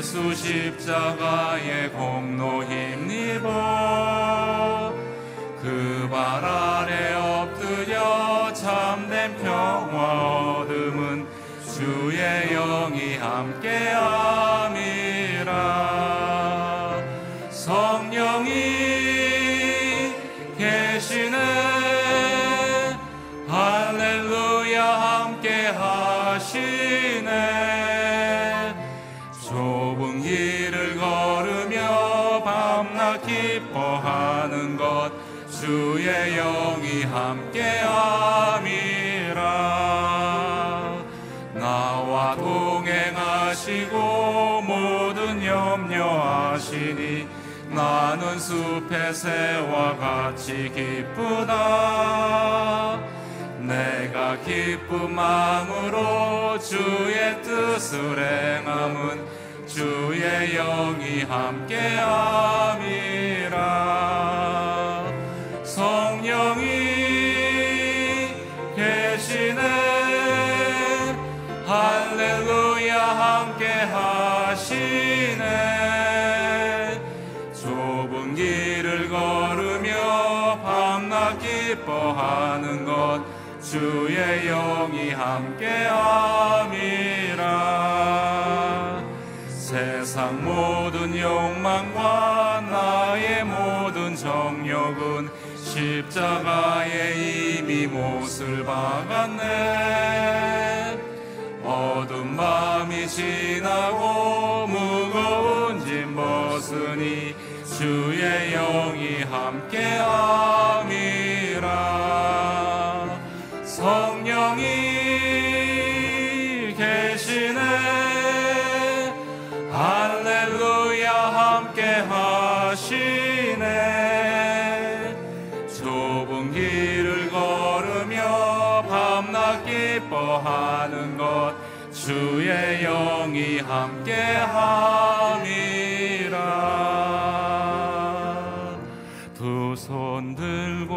예수 십자가의 공로 힘입어 그 발 아래 엎드려 참된 평화 얻음은 주의 영이 함께함이라 영이 함께함이라. 나와 동행하시고 모든 염려하시니 나는 숲의 새와 같이 기쁘다. 내가 기쁜 마음으로 주의 뜻을 행함은 주의 영이 함께함이라 기뻐하는 것 주의 영이 함께함이라. 세상 모든 욕망과 나의 모든 정욕은 십자가에 이미 못을 박았네. 어두운 밤이 지나고 무거운 짐 벗으니 주의 영이 함께함이 주의 영이 함께함이라. 두 손 들고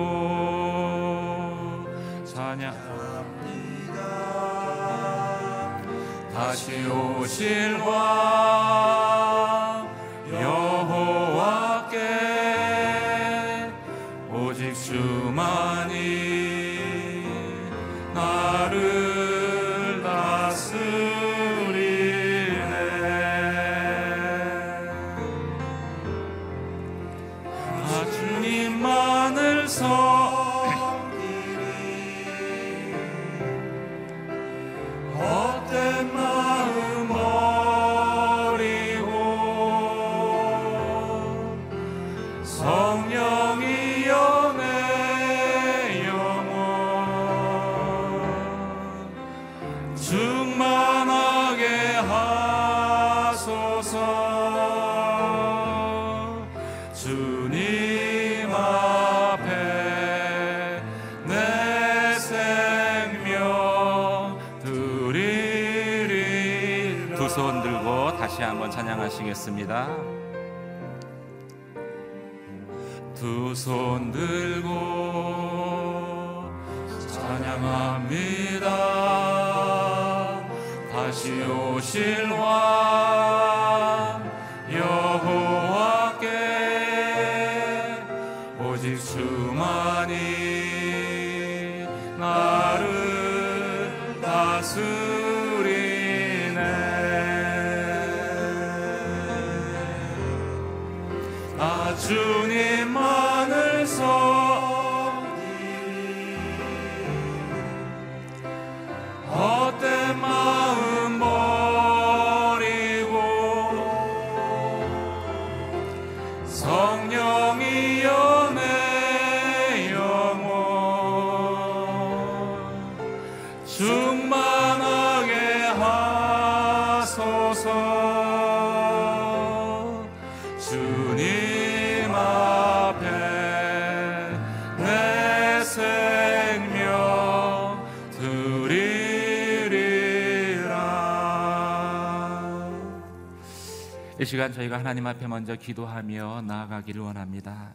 찬양합니다. 다시 오실 왕 찬양하시겠습니다. 두 손 들고 찬양합니다. 다시 오실 왕 이 시간 저희가 하나님 앞에 먼저 기도하며 나아가기를 원합니다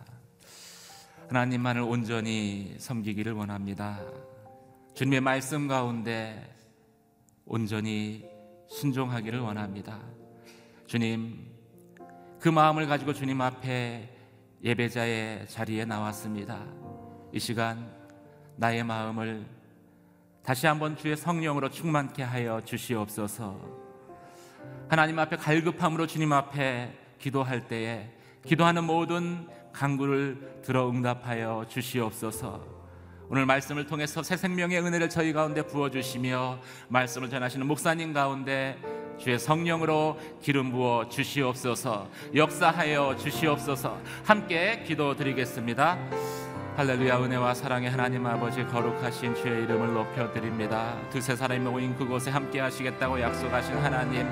하나님만을 온전히 섬기기를 원합니다 주님의 말씀 가운데 온전히 순종하기를 원합니다. 주님, 그 마음을 가지고 주님 앞에 예배자의 자리에 나왔습니다. 이 시간 나의 마음을 다시 한번 주의 성령으로 충만케 하여 주시옵소서. 하나님 앞에 갈급함으로 주님 앞에 기도할 때에 기도하는 모든 간구를 들어 응답하여 주시옵소서. 오늘 말씀을 통해서 새 생명의 은혜를 저희 가운데 부어 주시며 말씀을 전하시는 목사님 가운데 주의 성령으로 기름 부어 주시옵소서 역사하여 주시옵소서 함께 기도드리겠습니다. 할렐루야 은혜와 사랑의 하나님 아버지 거룩하신 주의 이름을 높여드립니다. 두세 사람이 모인 그곳에 함께 하시겠다고 약속하신 하나님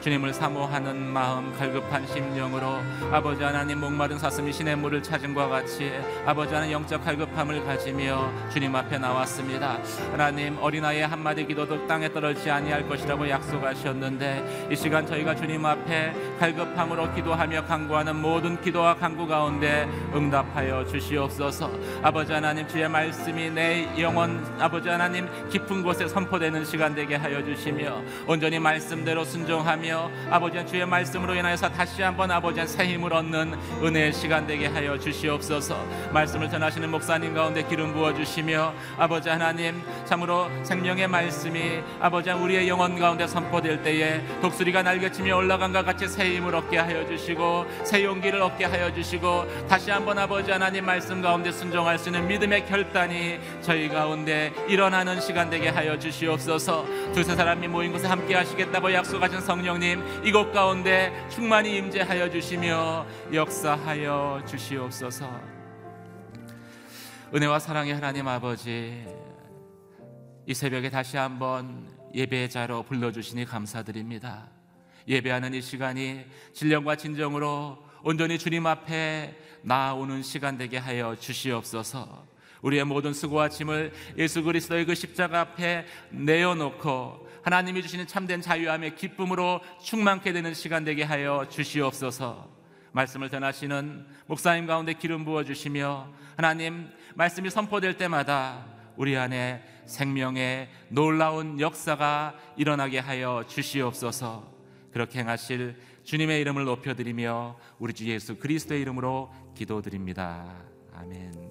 주님을 사모하는 마음 갈급한 심령으로 아버지 하나님 목마른 사슴이 신의 물을 찾은 것 같이 아버지 하나님 영적 갈급함을 가지며 주님 앞에 나왔습니다. 하나님 어린아이의 한마디 기도도 땅에 떨어지지 아니할 것이라고 약속하셨는데 이 시간 저희가 주님 앞에 갈급함으로 기도하며 간구하는 모든 기도와 간구 가운데 응답하여 주시옵소서 아버지 하나님 주의 말씀이 내 영혼 아버지 하나님 깊은 곳에 선포되는 시간 되게 하여 주시며 온전히 말씀대로 순종하며 아버지 주의 말씀으로 인하여서 다시 한번 아버지 새 힘을 얻는 은혜의 시간 되게 하여 주시옵소서. 말씀을 전하시는 목사님 가운데 기름 부어 주시며 아버지 하나님 참으로 생명의 말씀이 아버지 우리의 영혼 가운데 선포될 때에 독수리가 날개치며 올라간 것 같이 새 힘을 얻게 하여 주시고 새 용기를 얻게 하여 주시고 다시 한번 아버지 하나님 말씀 가운데 순종 순종할 수 있는 믿음의 결단이 저희 가운데 일어나는 시간 되게 하여 주시옵소서. 두세 사람이 모인 곳에 함께 하시겠다고 약속하신 성령님 이곳 가운데 충만히 임재하여 주시며 역사하여 주시옵소서. 은혜와 사랑의 하나님 아버지 이 새벽에 다시 한번 예배자로 불러주시니 감사드립니다. 예배하는 이 시간이 진령과 진정으로 온전히 주님 앞에 나오는 시간 되게 하여 주시옵소서. 우리의 모든 수고와 짐을 예수 그리스도의 그 십자가 앞에 내어놓고 하나님이 주시는 참된 자유함의 기쁨으로 충만케 되는 시간 되게 하여 주시옵소서. 말씀을 전하시는 목사님 가운데 기름 부어 주시며 하나님 말씀이 선포될 때마다 우리 안에 생명의 놀라운 역사가 일어나게 하여 주시옵소서. 그렇게 행하실 주님의 이름을 높여드리며 우리 주 예수 그리스도의 이름으로 기도드립니다. 아멘.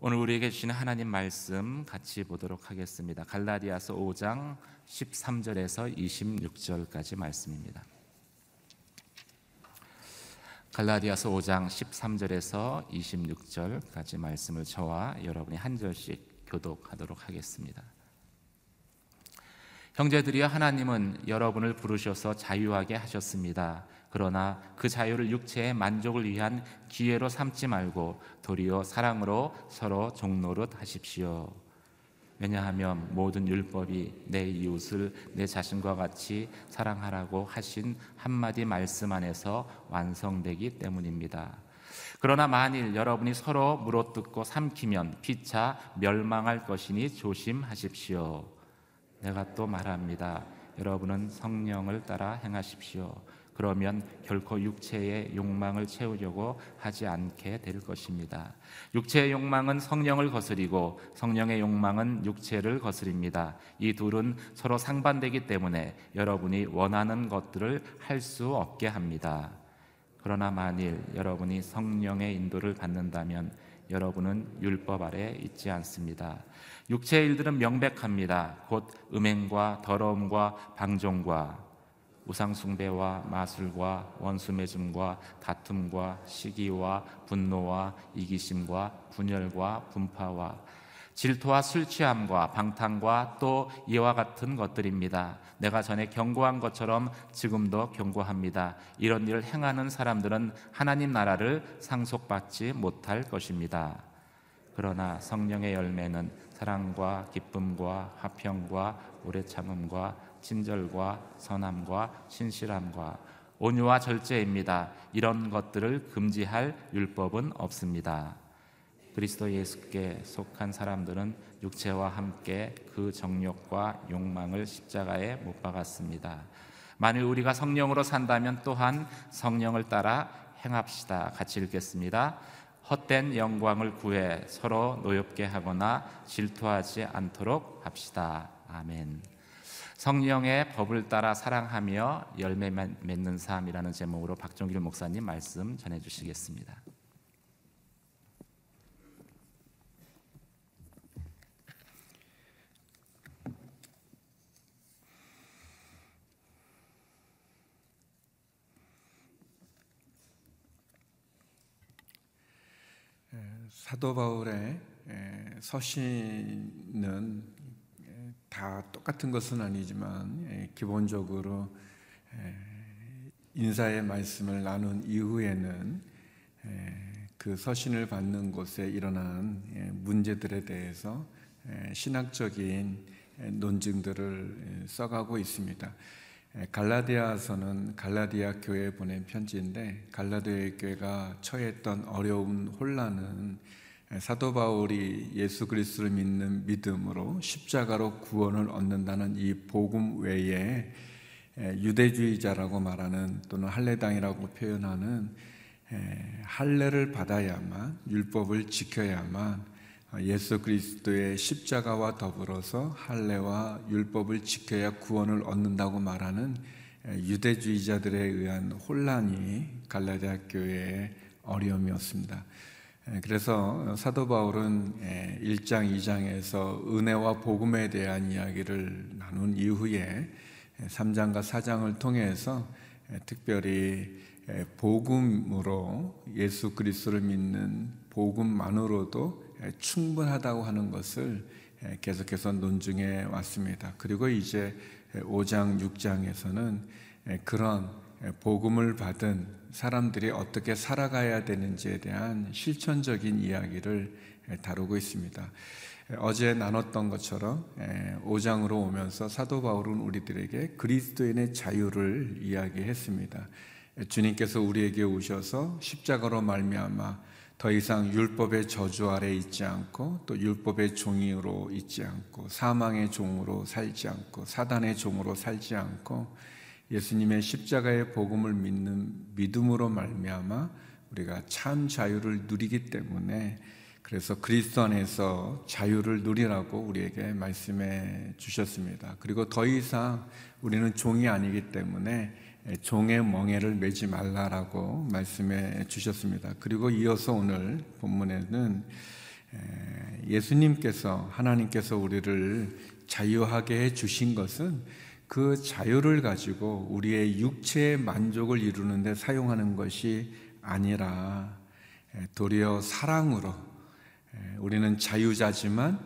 오늘 우리에게 주시는 하나님 말씀 같이 보도록 하겠습니다. 갈라디아서 5장 13절에서 26절까지 말씀입니다. 갈라디아서 5장 13절에서 26절까지 말씀을 저와 여러분이 한 절씩 교독하도록 하겠습니다. 형제들이여 하나님은 여러분을 부르셔서 자유하게 하셨습니다. 그러나 그 자유를 육체의 만족을 위한 기회로 삼지 말고 도리어 사랑으로 서로 종노릇 하십시오. 왜냐하면 모든 율법이 내 이웃을 내 자신과 같이 사랑하라고 하신 한마디 말씀 안에서 완성되기 때문입니다. 그러나 만일 여러분이 서로 물어뜯고 삼키면 피차 멸망할 것이니 조심하십시오. 내가 또 말합니다. 여러분은 성령을 따라 행하십시오. 그러면 결코 육체의 욕망을 채우려고 하지 않게 될 것입니다. 육체의 욕망은 성령을 거스리고 성령의 욕망은 육체를 거스립니다. 이 둘은 서로 상반되기 때문에 여러분이 원하는 것들을 할 수 없게 합니다. 그러나 만일 여러분이 성령의 인도를 받는다면 여러분은 율법 아래 있지 않습니다. 육체의 일들은 명백합니다. 곧 음행과 더러움과 방종과 우상숭배와 마술과 원수매즘과 다툼과 시기와 분노와 이기심과 분열과 분파와 질투와 술 취함과 방탕과 또 이와 같은 것들입니다. 내가 전에 경고한 것처럼 지금도 경고합니다. 이런 일을 행하는 사람들은 하나님 나라를 상속받지 못할 것입니다. 그러나 성령의 열매는 사랑과 기쁨과 화평과 오래 참음과 친절과 선함과 신실함과 온유와 절제입니다. 이런 것들을 금지할 율법은 없습니다. 그리스도 예수께 속한 사람들은 육체와 함께 그 정욕과 욕망을 십자가에 못 박았습니다. 만일 우리가 성령으로 산다면 또한 성령을 따라 행합시다. 같이 읽겠습니다. 헛된 영광을 구해 서로 노엽게 하거나 질투하지 않도록 합시다. 아멘. 성령의 법을 따라 사랑하며 열매 맺는 삶이라는 제목으로 박종길 목사님 말씀 전해 주시겠습니다. 사도 바울의 서신은 다 똑같은 것은 아니지만 기본적으로 인사의 말씀을 나눈 이후에는 그 서신을 받는 곳에 일어난 문제들에 대해서 신학적인 논증들을 써가고 있습니다. 갈라디아서는 갈라디아 교회에 보낸 편지인데 갈라디아 교회가 처했던 어려운 혼란은 사도 바울이 예수 그리스도를 믿는 믿음으로 십자가로 구원을 얻는다는 이 복음 외에 유대주의자라고 말하는 또는 할례당이라고 표현하는 할례를 받아야만 율법을 지켜야만 예수 그리스도의 십자가와 더불어서 할례와 율법을 지켜야 구원을 얻는다고 말하는 유대주의자들에 의한 혼란이 갈라디아 교회의 어려움이었습니다. 그래서 사도 바울은 1장, 2장에서 은혜와 복음에 대한 이야기를 나눈 이후에 3장과 4장을 통해서 특별히 복음으로 예수 그리스도를 믿는 복음만으로도 충분하다고 하는 것을 계속해서 논증해 왔습니다. 그리고 이제 5장, 6장에서는 그런 복음을 받은 사람들이 어떻게 살아가야 되는지에 대한 실천적인 이야기를 다루고 있습니다. 어제 나눴던 것처럼 5장으로 오면서 사도 바울은 우리들에게 그리스도인의 자유를 이야기했습니다. 주님께서 우리에게 오셔서 십자가로 말미암아 더 이상 율법의 저주 아래 있지 않고 또 율법의 종이로 있지 않고 사망의 종으로 살지 않고 사단의 종으로 살지 않고 예수님의 십자가의 복음을 믿는 믿음으로 말미암아 우리가 참 자유를 누리기 때문에 그래서 그리스도 안에서 자유를 누리라고 우리에게 말씀해 주셨습니다. 그리고 더 이상 우리는 종이 아니기 때문에 종의 멍에를 매지 말라라고 말씀해 주셨습니다. 그리고 이어서 오늘 본문에는 예수님께서 하나님께서 우리를 자유하게 해 주신 것은 그 자유를 가지고 우리의 육체의 만족을 이루는 데 사용하는 것이 아니라 도리어 사랑으로 우리는 자유자지만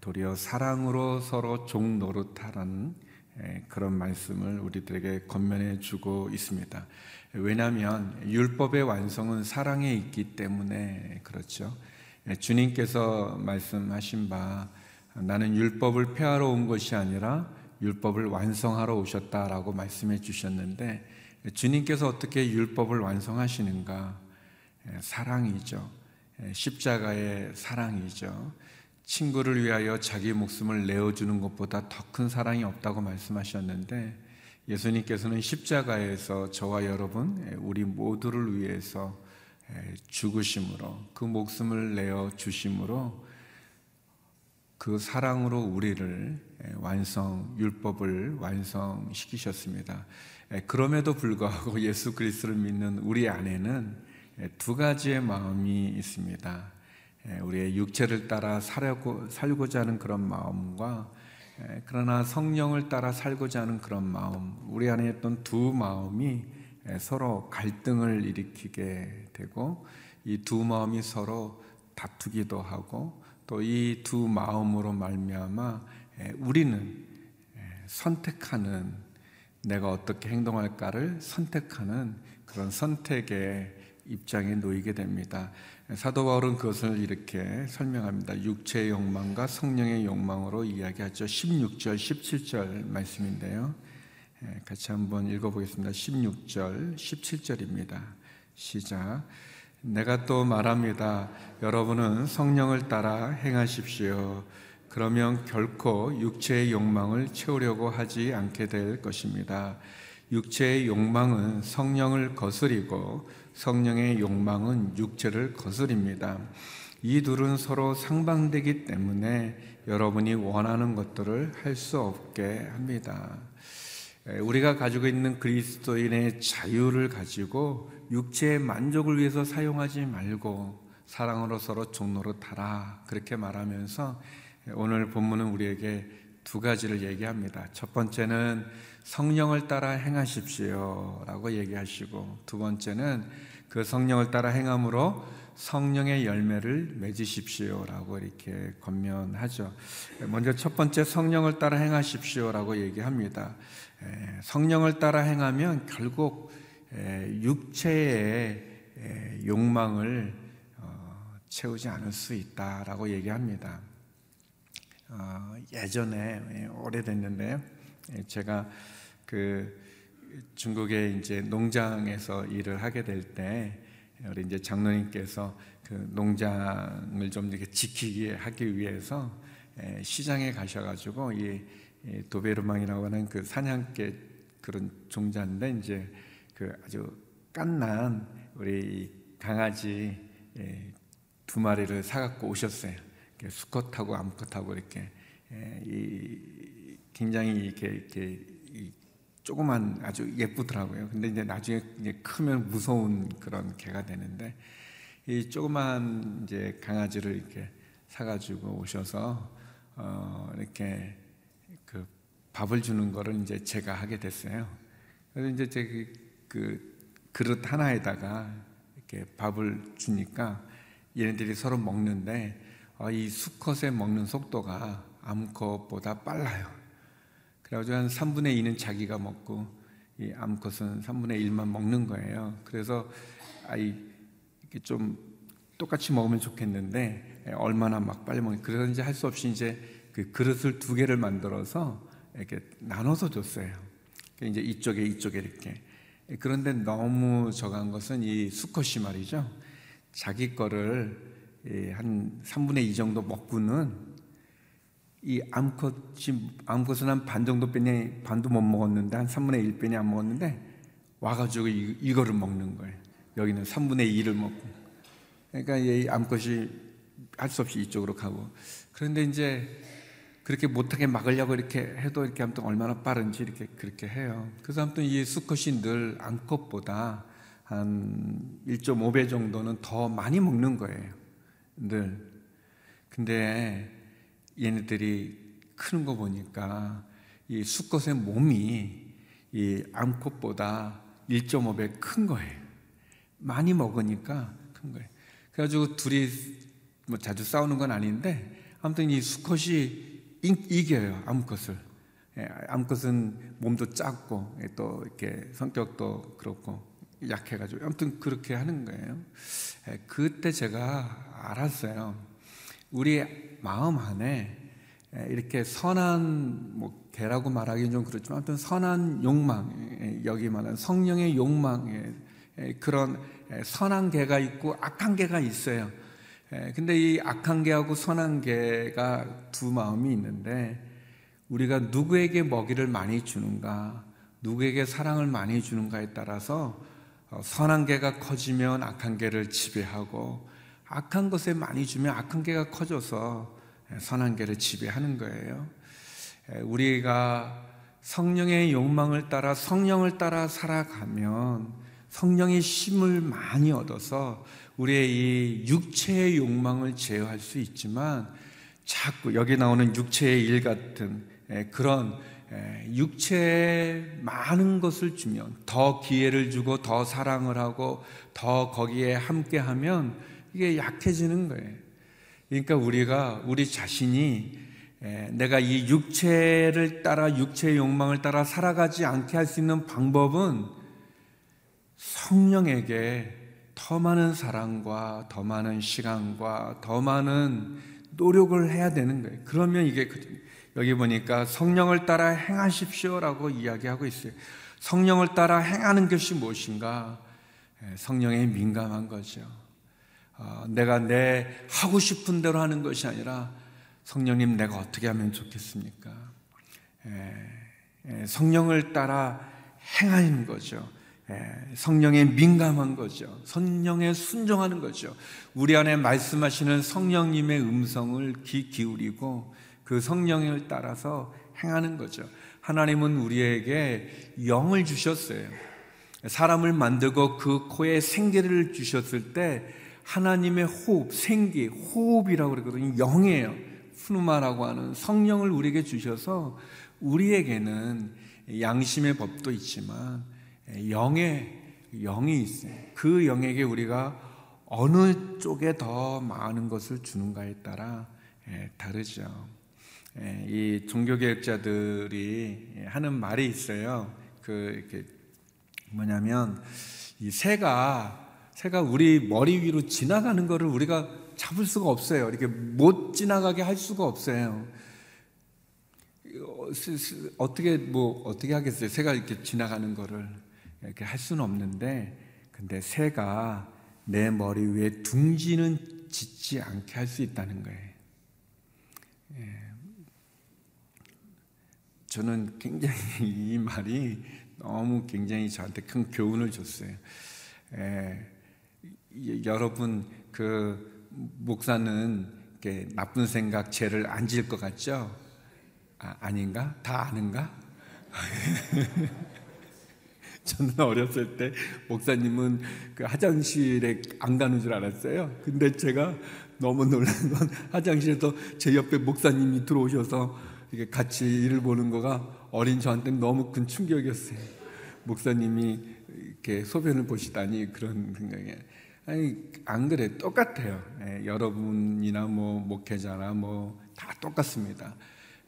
도리어 사랑으로 서로 종 노릇하라는 예, 그런 말씀을 우리들에게 건면해 주고 있습니다. 왜냐하면 율법의 완성은 사랑에 있기 때문에 그렇죠. 예, 주님께서 말씀하신 바 나는 율법을 폐하러 온 것이 아니라 율법을 완성하러 오셨다라고 말씀해 주셨는데 주님께서 어떻게 율법을 완성하시는가? 예, 사랑이죠. 십자가의 사랑이죠. 친구를 위하여 자기 목숨을 내어주는 것보다 더 큰 사랑이 없다고 말씀하셨는데 예수님께서는 십자가에서 저와 여러분, 우리 모두를 위해서 죽으심으로 그 목숨을 내어 주심으로 그 사랑으로 우리를 완성, 율법을 완성시키셨습니다. 그럼에도 불구하고 예수 그리스도를 믿는 우리 안에는 두 가지의 마음이 있습니다. 예, 우리의 육체를 따라 살고, 살고자 하는 그런 마음과 예, 그러나 성령을 따라 살고자 하는 그런 마음, 우리 안에 있던 두 마음이 예, 서로 갈등을 일으키게 되고 이 두 마음이 서로 다투기도 하고 또 이 두 마음으로 말미암아 우리는 선택하는 내가 어떻게 행동할까를 선택하는 그런 선택의 입장에 놓이게 됩니다. 사도 바울은 그것을 이렇게 설명합니다. 육체의 욕망과 성령의 욕망으로 이야기하죠. 16절, 17절 말씀인데요. 예, 같이 한번 읽어보겠습니다. 16절, 17절입니다. 시작. 내가 또 말합니다. 여러분은 성령을 따라 행하십시오. 그러면 결코 육체의 욕망을 채우려고 하지 않게 될 것입니다. 육체의 욕망은 성령을 거스리고 성령의 욕망은 육체를 거스립니다. 이 둘은 서로 상반되기 때문에 여러분이 원하는 것들을 할 수 없게 합니다. 우리가 가지고 있는 그리스도인의 자유를 가지고 육체의 만족을 위해서 사용하지 말고 사랑으로 서로 종로로 타라 그렇게 말하면서 오늘 본문은 우리에게 두 가지를 얘기합니다. 첫 번째는 성령을 따라 행하십시오 라고 얘기하시고 두 번째는 그 성령을 따라 행함으로 성령의 열매를 맺으십시오 라고 이렇게 권면하죠. 먼저 첫 번째 성령을 따라 행하십시오 라고 얘기합니다. 성령을 따라 행하면 결국 육체의 욕망을 어, 채우지 않을 수 있다라고 얘기합니다. 어, 예전에 오래됐는데요. 제가 그 중국에 이제 농장에서 일을 하게 될 때 우리 이제 장로님께서 그 농장을 좀 이렇게 지키게 하기 위해서 시장에 가셔가지고 이 도베르망이라고 하는 그 사냥개 그런 종자인데 이제 그 아주 깐난 우리 강아지 두 마리를 사갖고 오셨어요. 수컷하고 암컷하고 이렇게 이 굉장히 이렇게, 이렇게 조그만 아주 예쁘더라고요. 근데 이제 나중에 이제 크면 무서운 그런 개가 되는데 이 조그만 이제 강아지를 이렇게 사가지고 오셔서 어 이렇게 그 밥을 주는 거를 이제 제가 하게 됐어요. 그래서 이제 제그 그릇 하나에다가 이렇게 밥을 주니까 얘네들이 서로 먹는데 어, 이 수컷의 먹는 속도가 암컷보다 빨라요. 그래가지고 한 3분의 2는 자기가 먹고 이 암컷은 3분의 1만 먹는 거예요. 그래서 아이 좀 똑같이 먹으면 좋겠는데 얼마나 막 빨리 먹니 그래서 이제 할 수 없이 이제 그 그릇을 두 개를 만들어서 이렇게 나눠서 줬어요. 이제 이쪽에 이쪽에 이렇게 그런데 너무 적은 것은 이 수컷이 말이죠. 자기 거를 한 3분의 2 정도 먹고는 이 암컷이 암컷은 한 반 정도 빼니 반도 못 먹었는데 한 3분의 1 빼니 안 먹었는데 와가지고 이, 이거를 먹는 거예요. 여기는 3분의 2를 먹고. 그러니까 이 암컷이 할 수 없이 이쪽으로 가고. 그런데 이제 그렇게 못하게 막으려고 이렇게 해도 이렇게 아무튼 얼마나 빠른지 이렇게 그렇게 해요. 그래서 아무튼 이 수컷이 늘 암컷보다 한 1.5배 정도는 더 많이 먹는 거예요. 늘. 근데 얘네들이 크는 거 보니까 이 수컷의 몸이 이 암컷보다 1.5배 큰 거예요. 많이 먹으니까 큰 거예요. 그래가지고 둘이 뭐 자주 싸우는 건 아닌데 아무튼 이 수컷이 이 겨요 암컷을. 예, 암컷은 몸도 작고 예, 또 이렇게 성격도 그렇고 약해가지고 아무튼 그렇게 하는 거예요. 예, 그때 제가 알았어요. 우리 마음 안에 이렇게 선한 뭐 개라고 말하기는 좀 그렇지만 아무튼 선한 욕망 여기 말하는 성령의 욕망 그런 선한 개가 있고 악한 개가 있어요. 근데 이 악한 개하고 선한 개가 두 마음이 있는데 우리가 누구에게 먹이를 많이 주는가, 누구에게 사랑을 많이 주는가에 따라서 어, 선한 개가 커지면 악한 개를 지배하고 악한 것에 많이 주면 악한 개가 커져서 선한 개를 지배하는 거예요. 우리가 성령의 욕망을 따라 성령을 따라 살아가면 성령의 힘을 많이 얻어서 우리의 이 육체의 욕망을 제어할 수 있지만 자꾸 여기 나오는 육체의 일 같은 그런 육체에 많은 것을 주면 더 기회를 주고 더 사랑을 하고 더 거기에 함께하면 이게 약해지는 거예요. 그러니까 우리가 우리 자신이 내가 이 육체를 따라 육체의 욕망을 따라 살아가지 않게 할 수 있는 방법은 성령에게 더더 많은 사랑과 더 많은 시간과 더 많은 노력을 해야 되는 거예요. 그러면 이게 그, 여기 보니까 성령을 따라 행하십시오라고 이야기하고 있어요. 성령을 따라 행하는 것이 무엇인가? 예, 성령에 민감한 거죠. 어, 내가 내 하고 싶은 대로 하는 것이 아니라 성령님 내가 어떻게 하면 좋겠습니까? 예, 예, 성령을 따라 행하는 거죠. 성령에 민감한 거죠. 성령에 순종하는 거죠. 우리 안에 말씀하시는 성령님의 음성을 귀 기울이고 그 성령을 따라서 행하는 거죠. 하나님은 우리에게 영을 주셨어요. 사람을 만들고 그 코에 생기를 주셨을 때 하나님의 호흡, 생기, 호흡이라고 그러거든요. 영이에요. 푸누마라고 하는 성령을 우리에게 주셔서 우리에게는 양심의 법도 있지만 영의 영이 있어요. 그 영에게 우리가 어느 쪽에 더 많은 것을 주는가에 따라 다르죠. 이 종교개혁자들이 하는 말이 있어요. 그 뭐냐면 이 새가 새가 우리 머리 위로 지나가는 것을 우리가 잡을 수가 없어요. 이렇게 못 지나가게 할 수가 없어요. 어떻게 뭐 어떻게 하겠어요? 새가 이렇게 지나가는 거를 이렇게 할 수는 없는데 근데 새가 내 머리 위에 둥지는 짓지 않게 할 수 있다는 거예요. 예. 저는 굉장히 이 말이 너무 굉장히 저한테 큰 교훈을 줬어요. 에, 예, 여러분 그 목사는 나쁜 생각 죄를 안 지을 것 같죠? 아, 아닌가? 다 아는가? 저는 어렸을 때 목사님은 그 화장실에 안 가는 줄 알았어요. 근데 제가 너무 놀란 건 화장실에서 제 옆에 목사님이 들어오셔서 이게 같이 일을 보는 거가 어린 저한테 너무 큰 충격이었어요. 목사님이 이렇게 소변을 보시다니 그런 생각이. 아니 안 그래 똑같아요. 예, 여러분이나 뭐 목회자나 뭐 다 똑같습니다.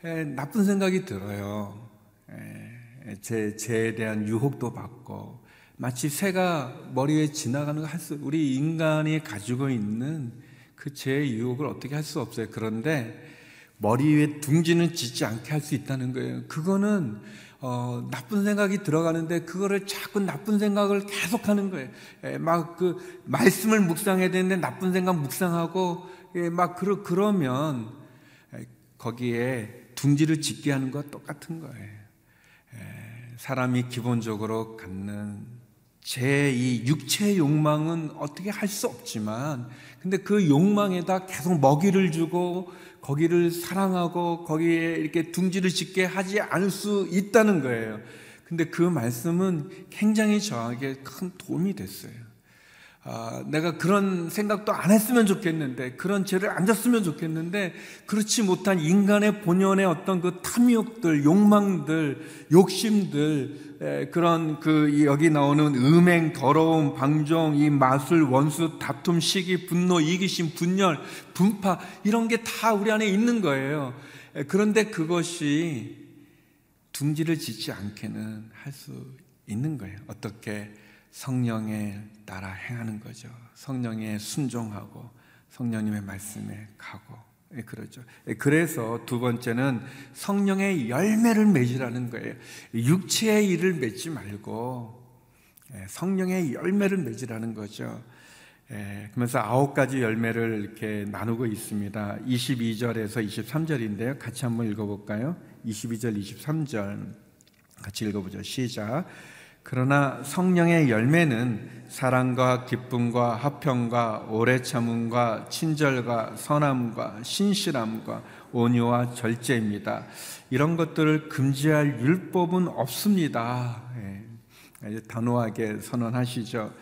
예, 나쁜 생각이 들어요. 예, 제 죄에 대한 유혹도 받고 마치 새가 머리 에 지나가는 거 할 수, 우리 인간이 가지고 있는 그 죄의 유혹을 어떻게 할 수 없어요. 그런데 머리 위에 둥지는 짓지 않게 할 수 있다는 거예요. 그거는 어, 나쁜 생각이 들어가는데 그거를 자꾸 나쁜 생각을 계속하는 거예요. 예, 막그 말씀을 묵상해야 되는데 나쁜 생각 묵상하고 예, 막 그러 그러면 예, 거기에 둥지를 짓게 하는 것 똑같은 거예요. 예, 사람이 기본적으로 갖는 제 이 육체의 욕망은 어떻게 할 수 없지만 근데 그 욕망에다 계속 먹이를 주고 거기를 사랑하고 거기에 이렇게 둥지를 짓게 하지 않을 수 있다는 거예요. 근데 그 말씀은 굉장히 저에게 큰 도움이 됐어요. 아, 내가 그런 생각도 안 했으면 좋겠는데, 그런 죄를 안 졌으면 좋겠는데, 그렇지 못한 인간의 본연의 어떤 그 탐욕들, 욕망들, 욕심들, 에, 그런 그 여기 나오는 음행, 더러움, 방종, 이 마술, 원수, 다툼, 시기, 분노, 이기심, 분열, 분파, 이런 게 다 우리 안에 있는 거예요. 에, 그런데 그것이 둥지를 짓지 않게는 할 수 있는 거예요. 어떻게 성령에 따라 행하는 거죠. 성령에 순종하고 성령님의 말씀에 가고 예, 그러죠. 예, 그래서 두 번째는 성령의 열매를 맺으라는 거예요. 육체의 일을 맺지 말고 예, 성령의 열매를 맺으라는 거죠. 그러면서 아홉 가지 열매를 이렇게 나누고 있습니다. 22절에서 23절인데요. 같이 한번 읽어볼까요? 22절, 23절 같이 읽어보죠. 시작. 그러나 성령의 열매는 사랑과 기쁨과 화평과 오래 참음과 친절과 선함과 신실함과 온유와 절제입니다. 이런 것들을 금지할 율법은 없습니다. 예, 단호하게 선언하시죠.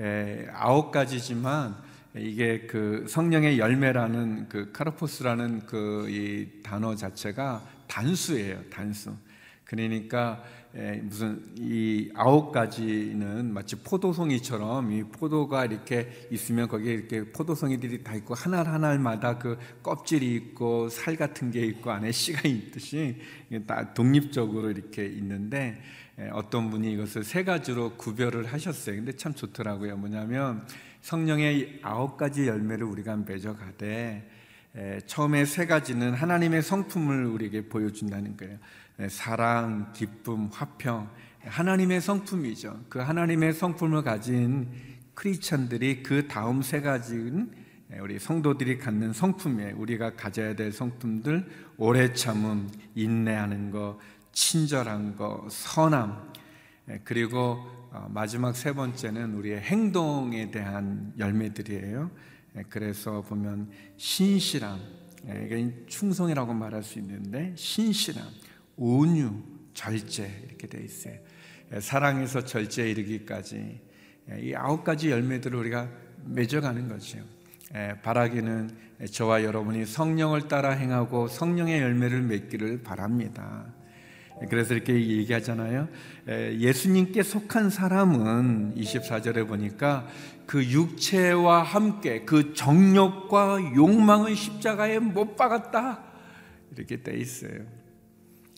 예, 아홉 가지지만 이게 그 성령의 열매라는 그 카르포스라는 그 이 단어 자체가 단수예요. 단수. 그러니까 무슨 이 아홉 가지는 마치 포도송이처럼 이 포도가 이렇게 있으면 거기에 이렇게 포도송이들이 다 있고 하나 하나마다 그 껍질이 있고 살 같은 게 있고 안에 씨가 있듯이 다 독립적으로 이렇게 있는데 어떤 분이 이것을 세 가지로 구별을 하셨어요. 근데 참 좋더라고요. 뭐냐면 성령의 아홉 가지 열매를 우리가 맺어가되 처음에 세 가지는 하나님의 성품을 우리에게 보여준다는 거예요. 사랑, 기쁨, 화평, 하나님의 성품이죠. 그 하나님의 성품을 가진 크리스천들이 그 다음 세 가지는 우리 성도들이 갖는 성품이에요. 우리가 가져야 될 성품들, 오래 참음, 인내하는 거, 친절한 거, 선함, 그리고 어, 마지막 세 번째는 우리의 행동에 대한 열매들이에요. 그래서 보면 신실함, 이게 충성이라고 말할 수 있는데 신실함, 온유, 절제 이렇게 돼 있어요. 예, 사랑에서 절제에 이르기까지 예, 이 아홉 가지 열매들을 우리가 맺어가는 거죠. 예, 바라기는 저와 여러분이 성령을 따라 행하고 성령의 열매를 맺기를 바랍니다. 그래서 이렇게 얘기하잖아요. 예수님께 속한 사람은 24절에 보니까 그 육체와 함께 그 정욕과 욕망의 십자가에 못 박았다. 이렇게 돼 있어요.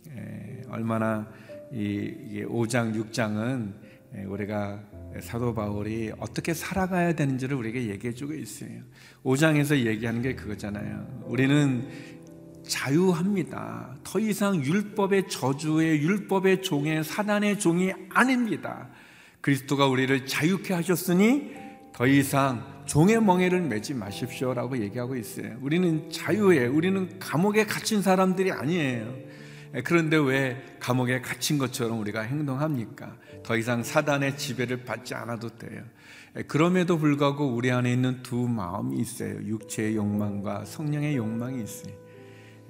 예, 얼마나 이 5장 6장은 예, 우리가 사도 바울이 어떻게 살아가야 되는지를 우리에게 얘기해 주고 있어요. 5장에서 얘기하는 게 그거잖아요. 우리는 자유합니다. 더 이상 율법의 저주의 율법의 종의 사단의 종이 아닙니다. 그리스도가 우리를 자유케 하셨으니 더 이상 종의 멍에를 매지 마십시오라고 얘기하고 있어요. 우리는 자유에 우리는 감옥에 갇힌 사람들이 아니에요. 예, 그런데 왜 감옥에 갇힌 것처럼 우리가 행동합니까? 더 이상 사단의 지배를 받지 않아도 돼요. 예, 그럼에도 불구하고 우리 안에 있는 두 마음이 있어요. 육체의 욕망과 성령의 욕망이 있어요.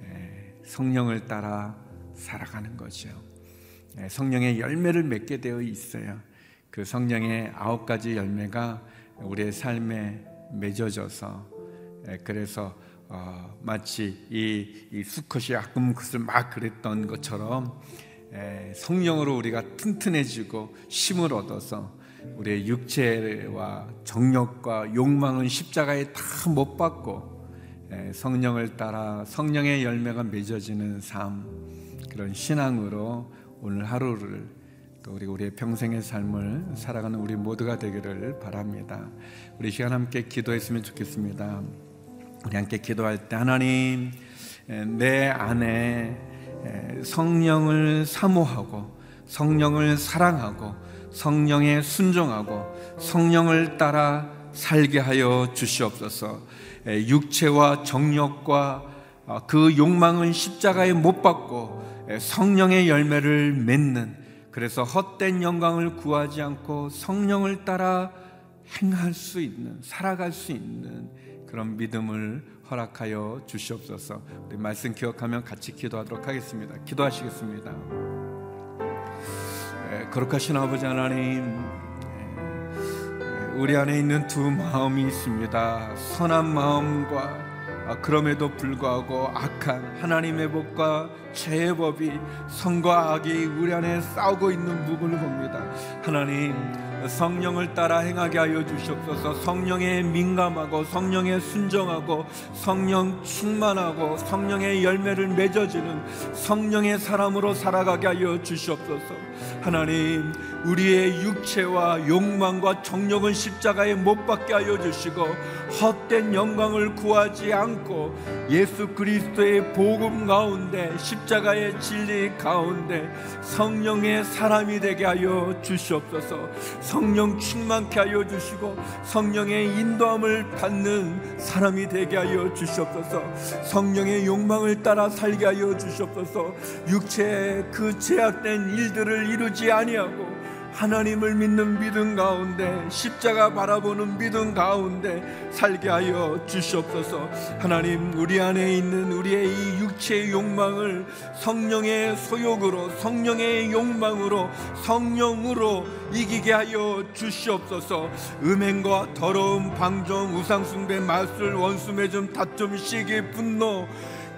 예, 성령을 따라 살아가는 거죠. 성령의 열매를 맺게 되어 있어요. 그 성령의 아홉 가지 열매가 우리의 삶에 맺어져서 그래서 어, 마치 이, 이 수컷이 그것을 막 그랬던 것처럼 에, 성령으로 우리가 튼튼해지고 힘을 얻어서 우리의 육체와 정력과 욕망은 십자가에 다 못 받고 에, 성령을 따라 성령의 열매가 맺어지는 삶 그런 신앙으로 오늘 하루를 또 우리 우리의 평생의 삶을 살아가는 우리 모두가 되기를 바랍니다. 우리 시간 함께 기도했으면 좋겠습니다. 우리 함께 기도할 때 하나님 내 안에 성령을 사모하고 성령을 사랑하고 성령에 순종하고 성령을 따라 살게 하여 주시옵소서. 육체와 정욕과 어, 그 욕망은 십자가에 못 박고 성령의 열매를 맺는 그래서 헛된 영광을 구하지 않고 성령을 따라 행할 수 있는 살아갈 수 있는 그런 믿음을 허락하여 주시옵소서. 우리 말씀 기억하면 같이 기도하도록 하겠습니다. 기도하시겠습니다. 예, 거룩하신 아버지 하나님, 예, 우리 안에 있는 두 마음이 있습니다. 선한 마음과 아, 그럼에도 불구하고 악한 하나님의 법과 죄의 법이 선과 악이 우리 안에 싸우고 있는 부분을 봅니다. 하나님, 성령을 따라 행하게 하여 주시옵소서. 성령에 민감하고 성령에 순정하고 성령 충만하고 성령의 열매를 맺어지는 성령의 사람으로 살아가게 하여 주시옵소서. 하나님 우리의 육체와 욕망과 정력은 십자가에 못 박게 하여 주시고 헛된 영광을 구하지 않고 예수 그리스도의 복음 가운데 십자가의 진리 가운데 성령의 사람이 되게 하여 주시옵소서 성령 충만케 하여 주시고 성령의 인도함을 받는 사람이 되게 하여 주시옵소서. 성령의 욕망을 따라 살게 하여 주시옵소서. 육체의 그 제약된 일들을 이루지 아니하고 하나님을 믿는 믿음 가운데 십자가 바라보는 믿음 가운데 살게 하여 주시옵소서. 하나님 우리 안에 있는 우리의 이 육체의 욕망을 성령의 소욕으로 성령의 욕망으로 성령으로 이기게 하여 주시옵소서. 음행과 더러움, 방종, 우상 숭배, 말술, 원수 맺음, 다툼, 시기, 분노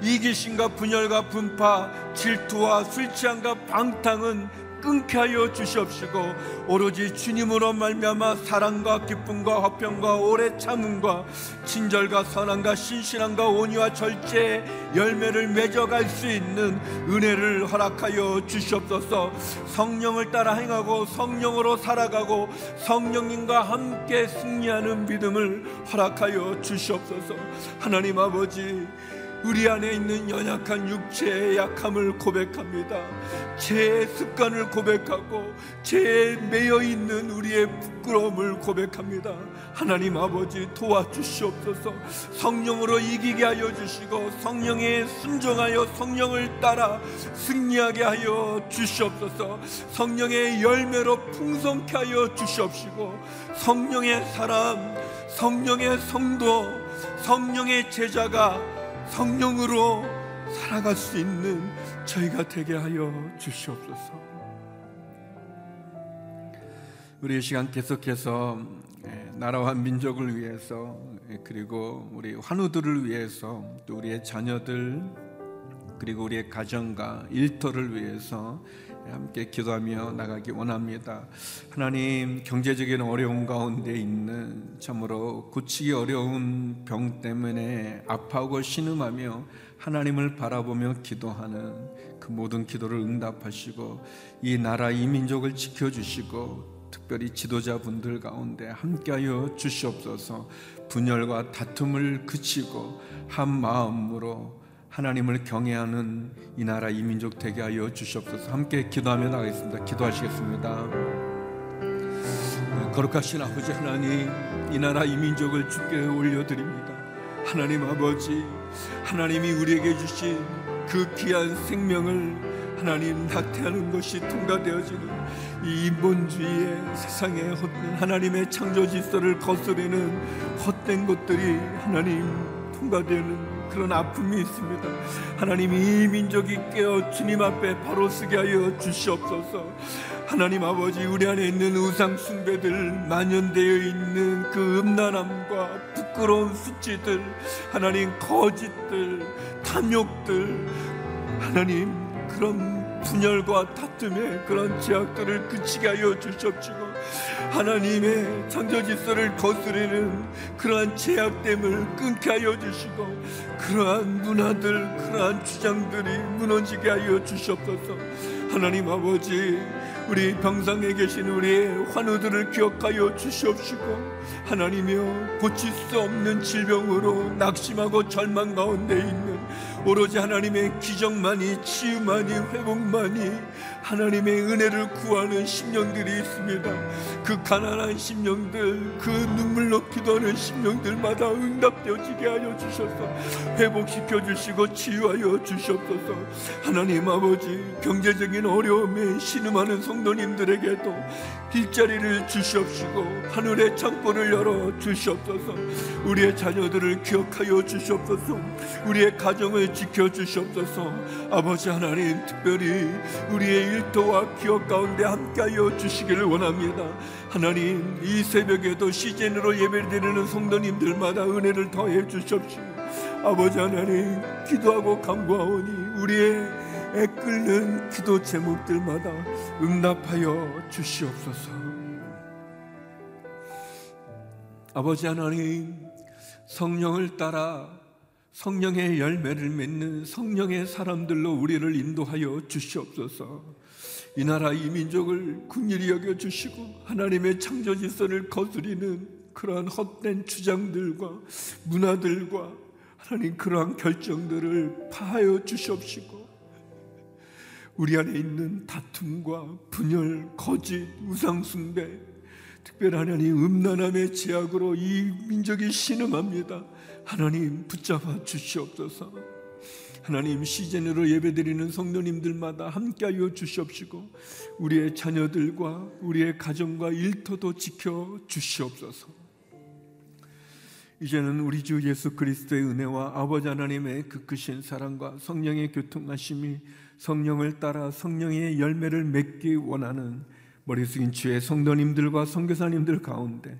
이기심과 분열과 분파, 질투와 술 취함과 방탕은 끊게 하여 주시옵시고 오로지 주님으로 말미암아 사랑과 기쁨과 화평과 오래 참음과 친절과 선함과 신실함과 온유와 절제 열매를 맺어갈 수 있는 은혜를 허락하여 주시옵소서. 성령을 따라 행하고 성령으로 살아가고 성령님과 함께 승리하는 믿음을 허락하여 주시옵소서. 하나님 아버지 우리 안에 있는 연약한 육체의 약함을 고백합니다. 제 습관을 고백하고 제 매여 있는 우리의 부끄러움을 고백합니다. 하나님 아버지 도와주시옵소서. 성령으로 이기게 하여 주시고 성령에 순종하여 성령을 따라 승리하게 하여 주시옵소서. 성령의 열매로 풍성케 하여 주시옵시고 성령의 사람, 성령의 성도, 성령의 제자가 성령으로 살아갈 수 있는 저희가 되게 하여 주시옵소서. 우리 시간 계속해서 예, 나라와 민족을 위해서 예, 그리고 우리 환우들을 위해서 또 우리의 자녀들 그리고 우리의 가정과 일터를 위해서 함께 기도하며 나가기 원합니다. 하나님 경제적인 어려움 가운데 있는 참으로 고치기 어려운 병 때문에 아파하고 신음하며 하나님을 바라보며 기도하는 그 모든 기도를 응답하시고 이 나라 이 민족을 지켜주시고 특별히 지도자분들 가운데 함께하여 주시옵소서 분열과 다툼을 그치고 한 마음으로 하나님을 경외하는 이 나라 이 민족 되게 하여 주시옵소서. 함께 기도하며 나가겠습니다. 기도하시겠습니다. 거룩하신 아버지 하나님, 이 나라 이 민족을 주께 올려드립니다. 하나님 아버지, 하나님이 우리에게 주신 그 귀한 생명을 하나님 낙태하는 것이 통과되어지는 이 인본주의의 세상에 헛된 하나님의 창조 질서를 거스르는 헛된 것들이 하나님 통과되는 그런 아픔이 있습니다. 하나님 이 민족이 깨어 주님 앞에 바로 서게 하여 주시옵소서. 하나님 아버지 우리 안에 있는 우상 숭배들 만연되어 있는 그 음란함과 부끄러운 수치들 하나님 거짓들 탐욕들 하나님 그런 분열과 다툼의 그런 제약들을 그치게 하여 주시옵시고 하나님의 창조 질서를 거스르는 그러한 제약됨을 끊게 하여 주시고 그러한 문화들 그러한 주장들이 무너지게 하여 주시옵소서. 하나님 아버지 우리 병상에 계신 우리의 환우들을 기억하여 주시옵시고 하나님이여 고칠 수 없는 질병으로 낙심하고 절망 가운데 있는 오로지 하나님의 기적만이 치유만이 회복만이 하나님의 은혜를 구하는 심령들이 있습니다. 그 가난한 심령들, 그 눈물로 기도하는 심령들마다 응답되어지게 하여 주셔서 회복시켜 주시고 치유하여 주시옵소서. 하나님 아버지 경제적인 어려움에 신음하는 성도님들에게도 일자리를 주시옵시고 하늘의 창고를 열어 주시옵소서. 우리의 자녀들을 기억하여 주시옵소서. 우리의 가정을 지켜 주시옵소서. 아버지 하나님 특별히 우리의 일터와 기억 가운데 함께하여 주시기를 원합니다. 하나님 이 새벽에도 시즌으로 예배드리는 성도님들마다 은혜를 더해 주십시오. 아버지 하나님 기도하고 간구하오니 우리의 애끓는 기도 제목들마다 응답하여 주시옵소서. 아버지 하나님 성령을 따라 성령의 열매를 맺는 성령의 사람들로 우리를 인도하여 주시옵소서. 이 나라 이 민족을 국률이 여겨 주시고 하나님의 창조 질서를 거스리는 그러한 헛된 주장들과 문화들과 하나님 그러한 결정들을 파하여 주시옵시고 우리 안에 있는 다툼과 분열, 거짓, 우상숭배 특별 하나님 음란함의 제약으로 이 민족이 신음합니다. 하나님 붙잡아 주시옵소서. 하나님 시즌으로 예배드리는 성도님들마다 함께하여 주시옵시고 우리의 자녀들과 우리의 가정과 일터도 지켜 주시옵소서. 이제는 우리 주 예수 그리스도의 은혜와 아버지 하나님의 그 크신 사랑과 성령의 교통하심이 성령을 따라 성령의 열매를 맺기 원하는 머리 숙인 주의 성도님들과 성교사님들 가운데